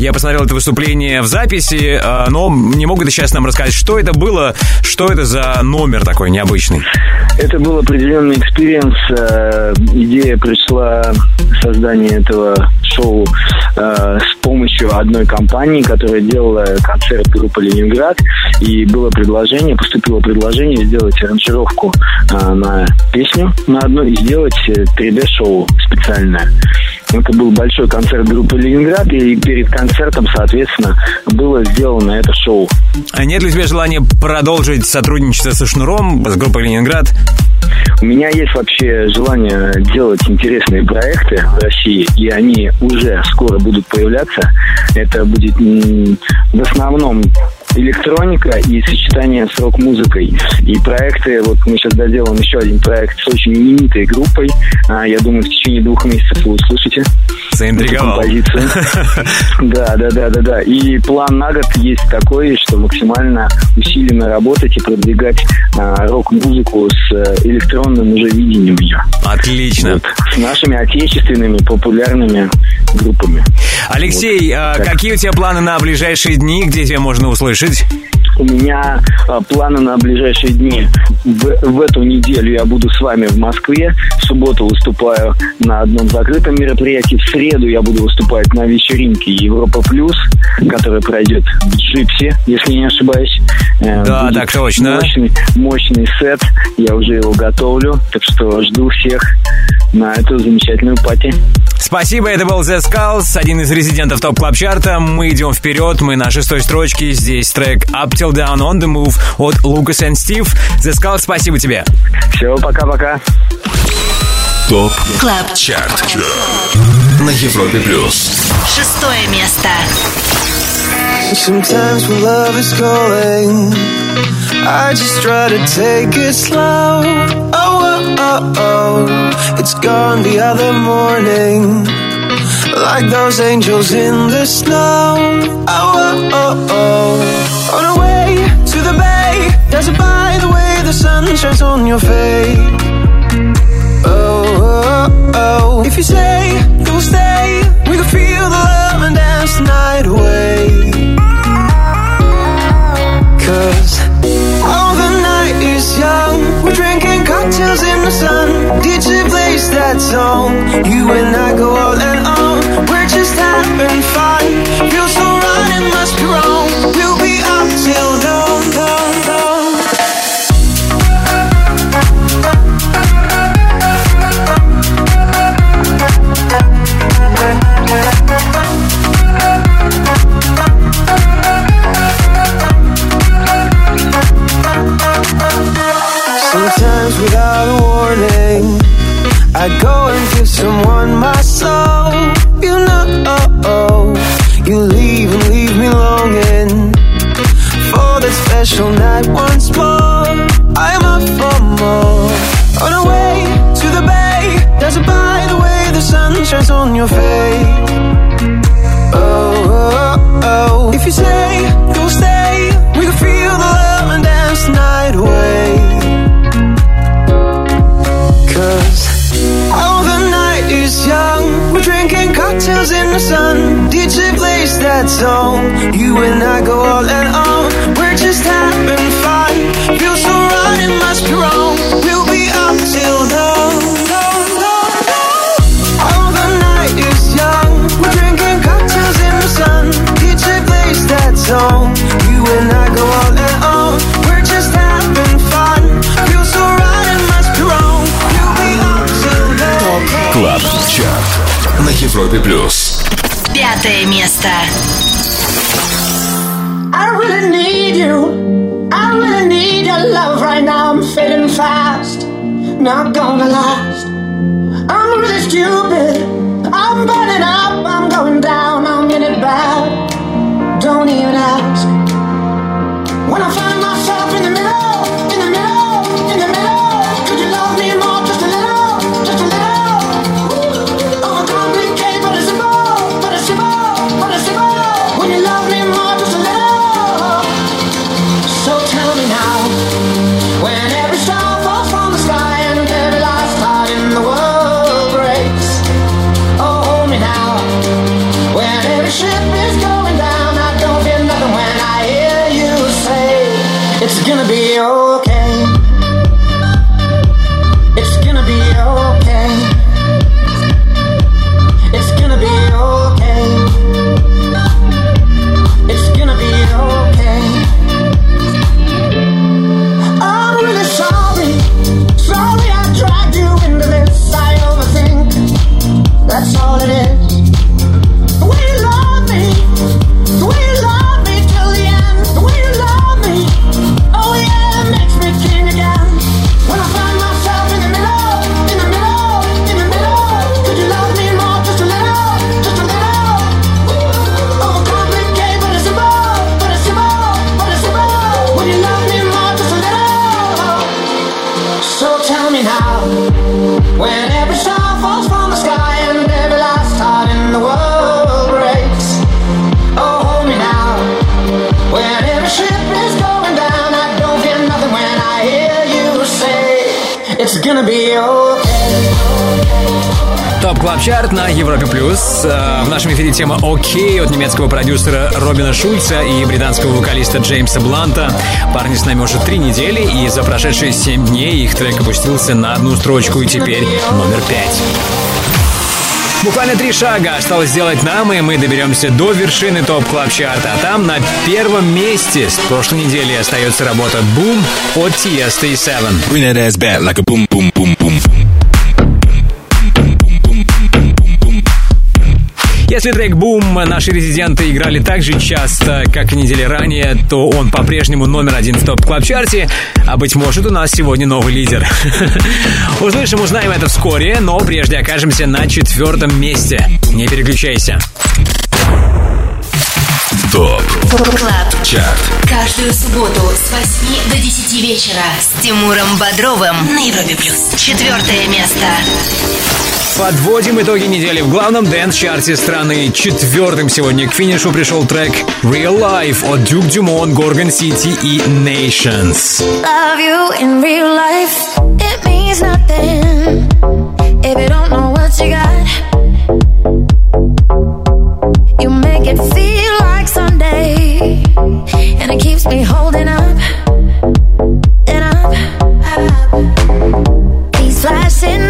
Я посмотрел это выступление в записи, э, но не могут сейчас нам рассказать, что это было, что это за номер такой необычный. Это был определенный experience. э, Идея пришла создание этого шоу э, с помощью одной компании, которая делала концерт группы Ленинград. И было предложение, поступило предложение сделать аранжировку э, на песню на одну и сделать э, 3D-шоу специальное. Это был большой концерт группы Ленинград, и перед концертом, соответственно, было сделано это шоу. А нет ли у тебя желания продолжить сотрудничество со Шнуром, с группой Ленинград? У меня есть вообще желание делать интересные проекты в России, и они уже скоро будут появляться. Это будет в основном электроника и сочетание с рок-музыкой. И проекты, вот мы сейчас доделаем еще один проект с очень именитой группой. А, я думаю, в течение двух месяцев вы услышите. Заинтриговал. композицию. Да, да, да, да, да. И план на год есть такой, что максимально усиленно работать и продвигать а, рок-музыку с э, электронным уже видением ее. Отлично. Вот, с нашими отечественными популярными группами. Алексей, а так. какие у тебя планы на ближайшие дни, где тебя можно услышать? У меня а, планы на ближайшие дни. В, в эту неделю я буду с вами в Москве. В субботу выступаю на одном закрытом мероприятии. В среду я буду выступать на вечеринке Европа Плюс, которая пройдет в Джипси, если не ошибаюсь. Э, Да, будет так точно. Мощный, мощный сет. Я уже его готовлю. Так что жду всех на эту замечательную party. Спасибо, это был The Skulls, один из резидентов Top Club чарта Мы идем вперед, мы на шестой строчке. Здесь трек Up Till Dawn On The Move от Lucas and Steve. The Skulls, спасибо тебе. Все, пока-пока. Top Club Chart на Европе Плюс. Шестое место. Sometimes when love is calling, I just try to take it slow. Oh, oh, oh, oh. It's gone the other morning, like those angels in the snow. Oh, oh, oh, oh. On our way to the bay, dazzled by the way the sun shines on your face. Oh, oh, oh. If you say you'll stay, we can feel the love and dance the night away. Cause all the night is young. We're drinking cocktails in the sun. DJ plays that song. You and I go all and on been fine. Feel so Европе Плюс. Пятое место. I really need you. I really need your love right now. I'm fading fast, not gonna last. It's gonna be. Top Club Chart на Европе Плюс. Э, В нашем эфире тема «OK» от немецкого продюсера Робина Шульца и британского вокалиста Джеймса Бланта. Парни с нами уже три недели, и за прошедшие семь дней их трек опустился на одну строчку и теперь номер пять. Буквально три шага осталось сделать нам, и мы доберемся до вершины Top Club чарта. А там на первом месте с прошлой недели остается работа «Boom» от Tiesto и Seven. Если трек «Бум» наши резиденты играли так же часто, как и недели ранее, то он по-прежнему номер один в топ клаб чарте а быть может у нас сегодня новый лидер. Услышим, узнаем это вскоре, но прежде окажемся на четвертом месте. Не переключайся. Top Club. Chart. Каждую субботу с 8 до 10 вечера с Тимуром Бодровым на Европе Плюс. Четвертое место. Подводим итоги недели в главном dance-чарте страны. Четвертым сегодня к финишу пришел трек Real Life от Duke Dumont, Gorgon City и NAATIONS. Love you in real life, it means nothing if you don't know what you got. You make it feel like Sunday, and it keeps me holding up and up. These flashing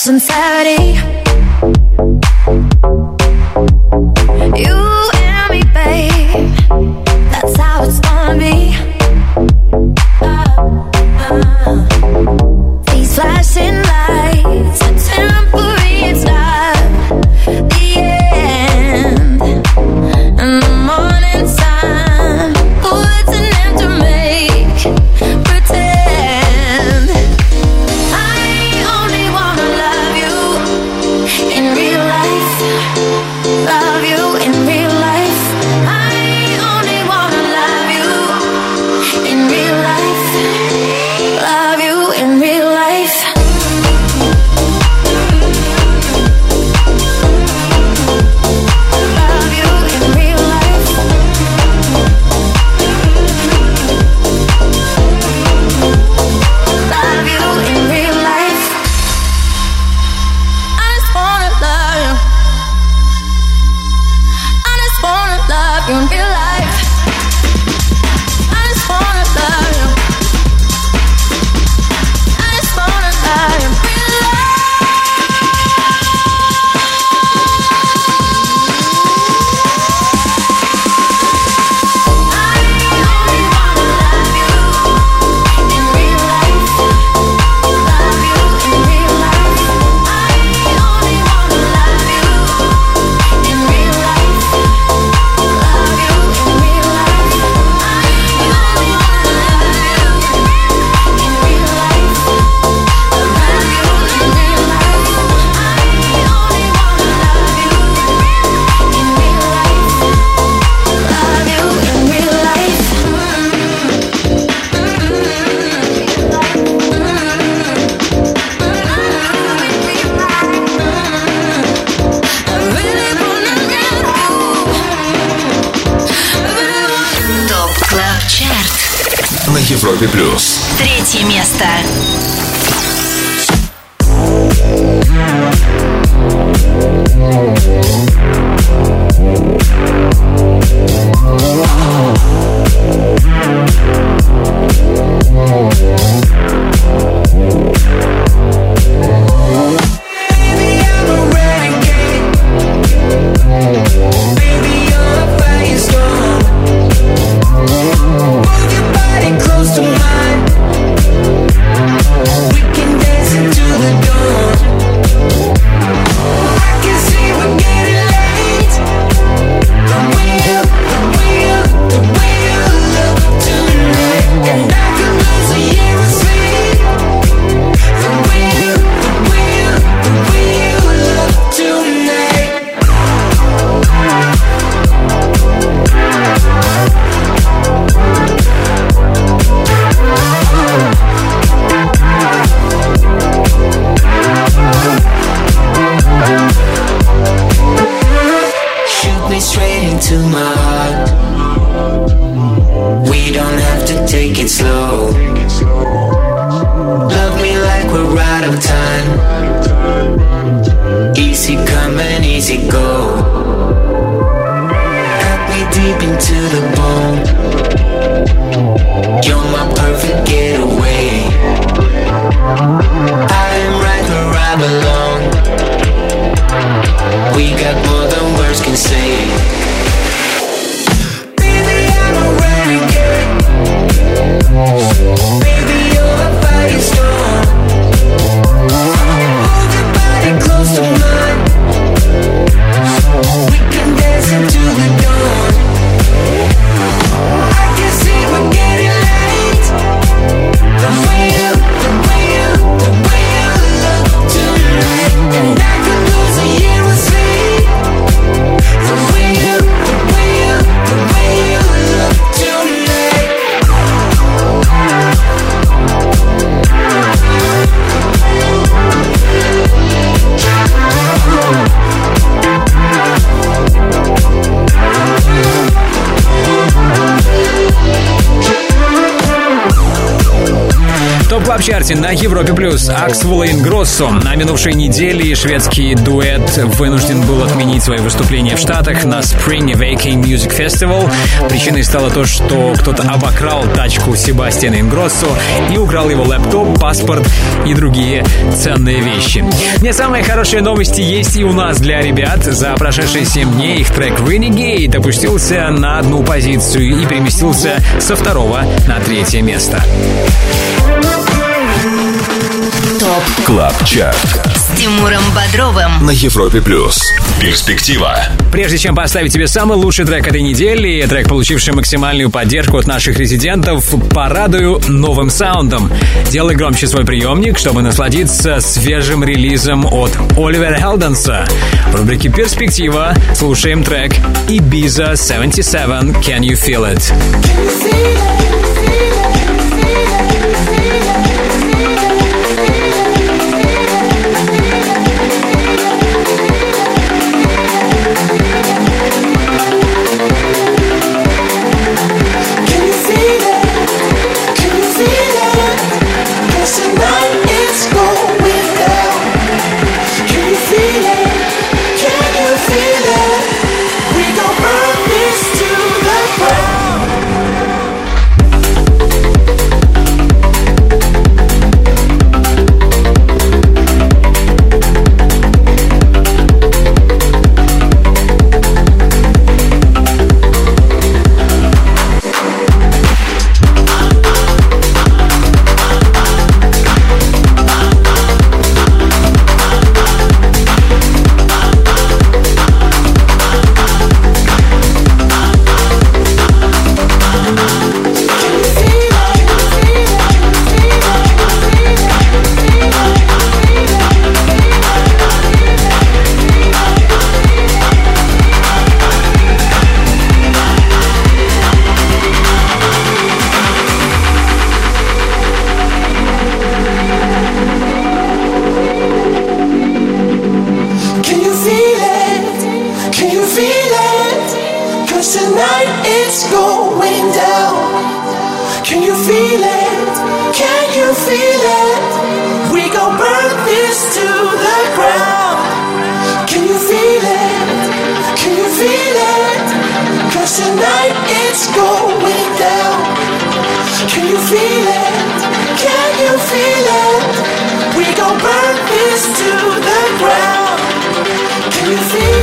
sincerity. Топ Чарте на Европе Плюс. Аксвула Ингроссо. На минувшей неделе шведский дуэт вынужден был отменить свои выступления в Штатах на Spring Awakening Music Festival. Причиной стало то, что кто-то обокрал тачку Себастьяна Ингроссо и украл его лэптоп, паспорт и другие ценные вещи. Не самые хорошие новости есть и у нас для ребят. За прошедшие 7 дней их трек Renegade опустился на одну позицию и переместился со второго на третье место. Top Club Chart с Тимуром Бодровым. на Европе плюс. Перспектива. Прежде чем поставить тебе самый лучший трек этой недели, трек, получивший максимальную поддержку от наших резидентов, порадую новым саундом. Делай громче свой приемник, чтобы насладиться свежим релизом от Оливера Хелденса. В рубрике «Перспектива» слушаем трек Ibiza 77 Can You Feel It? Can Sim.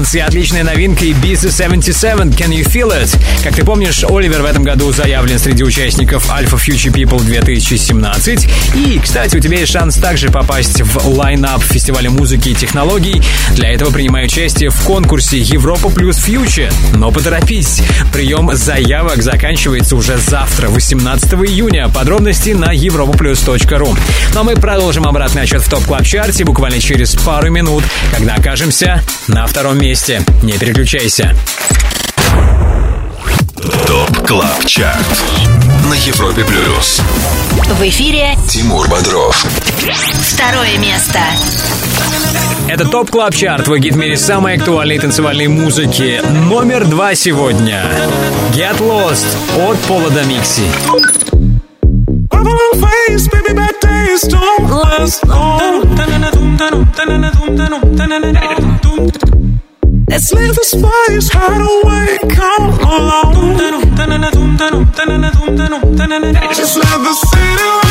Хелденс и отличная новинка Ibiza 77 Can You Feel It? Как ты помнишь, Оливер в этом году заявлен среди участников Alpha Future People 2017. И, кстати, у тебя есть шанс также попасть в лайнап фестиваля музыки и технологий. Для этого принимай участие в конкурсе Европа плюс Future. Но поторопись, прием заявок заканчивается уже завтра, 18 июня. Подробности на europaplus.ru. Ну а мы продолжим обратный отсчет в Top Club Чарте буквально через пару минут, когда окажемся на втором месте. Не переключайся. Top Club Chart на Европе Плюс. В эфире Тимур Бодров. второе место. Это Top Club Chart, твой гид в мире самой актуальной танцевальной музыки. Номер два сегодня. Get Lost от Пола Дамикси. Problems fade, baby, bad days don't last long. Let's leave the space, hide away, come along. Just let the city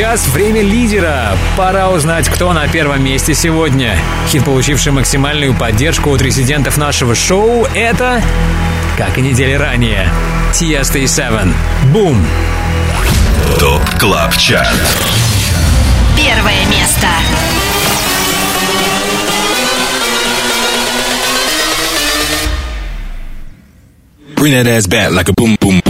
сейчас время лидера. Пора узнать, кто на первом месте сегодня. Хит, получивший максимальную поддержку от резидентов нашего шоу, это как и недели ранее. Тiesto и Seven. Бум! ТОП КЛАБ ЧАРТ Первое место. Bring that ass back like a boom, boom, boom,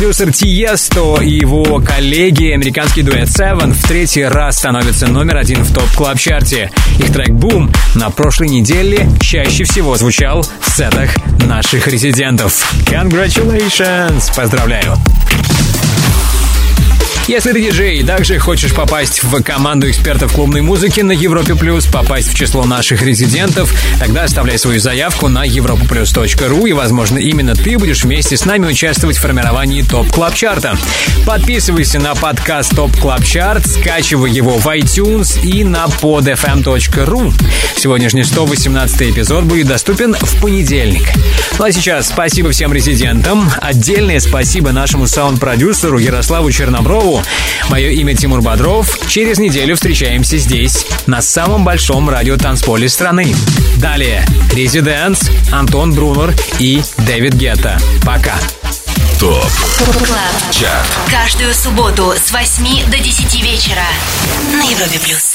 продюсер Тиесто и его коллеги, американский дуэт Sevenn, в третий раз становятся номер один в Top Club Чарте. Их трек «Boom» на прошлой неделе чаще всего звучал в сетах наших резидентов. Congratulations! Поздравляю! Если ты диджей и также хочешь попасть в команду экспертов клубной музыки на Европе Плюс, попасть в число наших резидентов, тогда оставляй свою заявку на europaplus.ru и, возможно, именно ты будешь вместе с нами участвовать в формировании Top Club Чарта. Подписывайся на подкаст Top Club Chart, скачивай его в iTunes и на podfm.ru. Сегодняшний 118 эпизод будет доступен в понедельник. Ну а сейчас спасибо всем резидентам. Отдельное спасибо нашему саунд-продюсеру Ярославу Черноброву. Мое имя Тимур Бодров. Через неделю встречаемся здесь, на самом большом радиотанцполе страны. Далее Residance, Антон Брунер и Дэвид Гетта. Пока. Top Club. Chart Каждую субботу с 8 до 10 вечера на Европе плюс.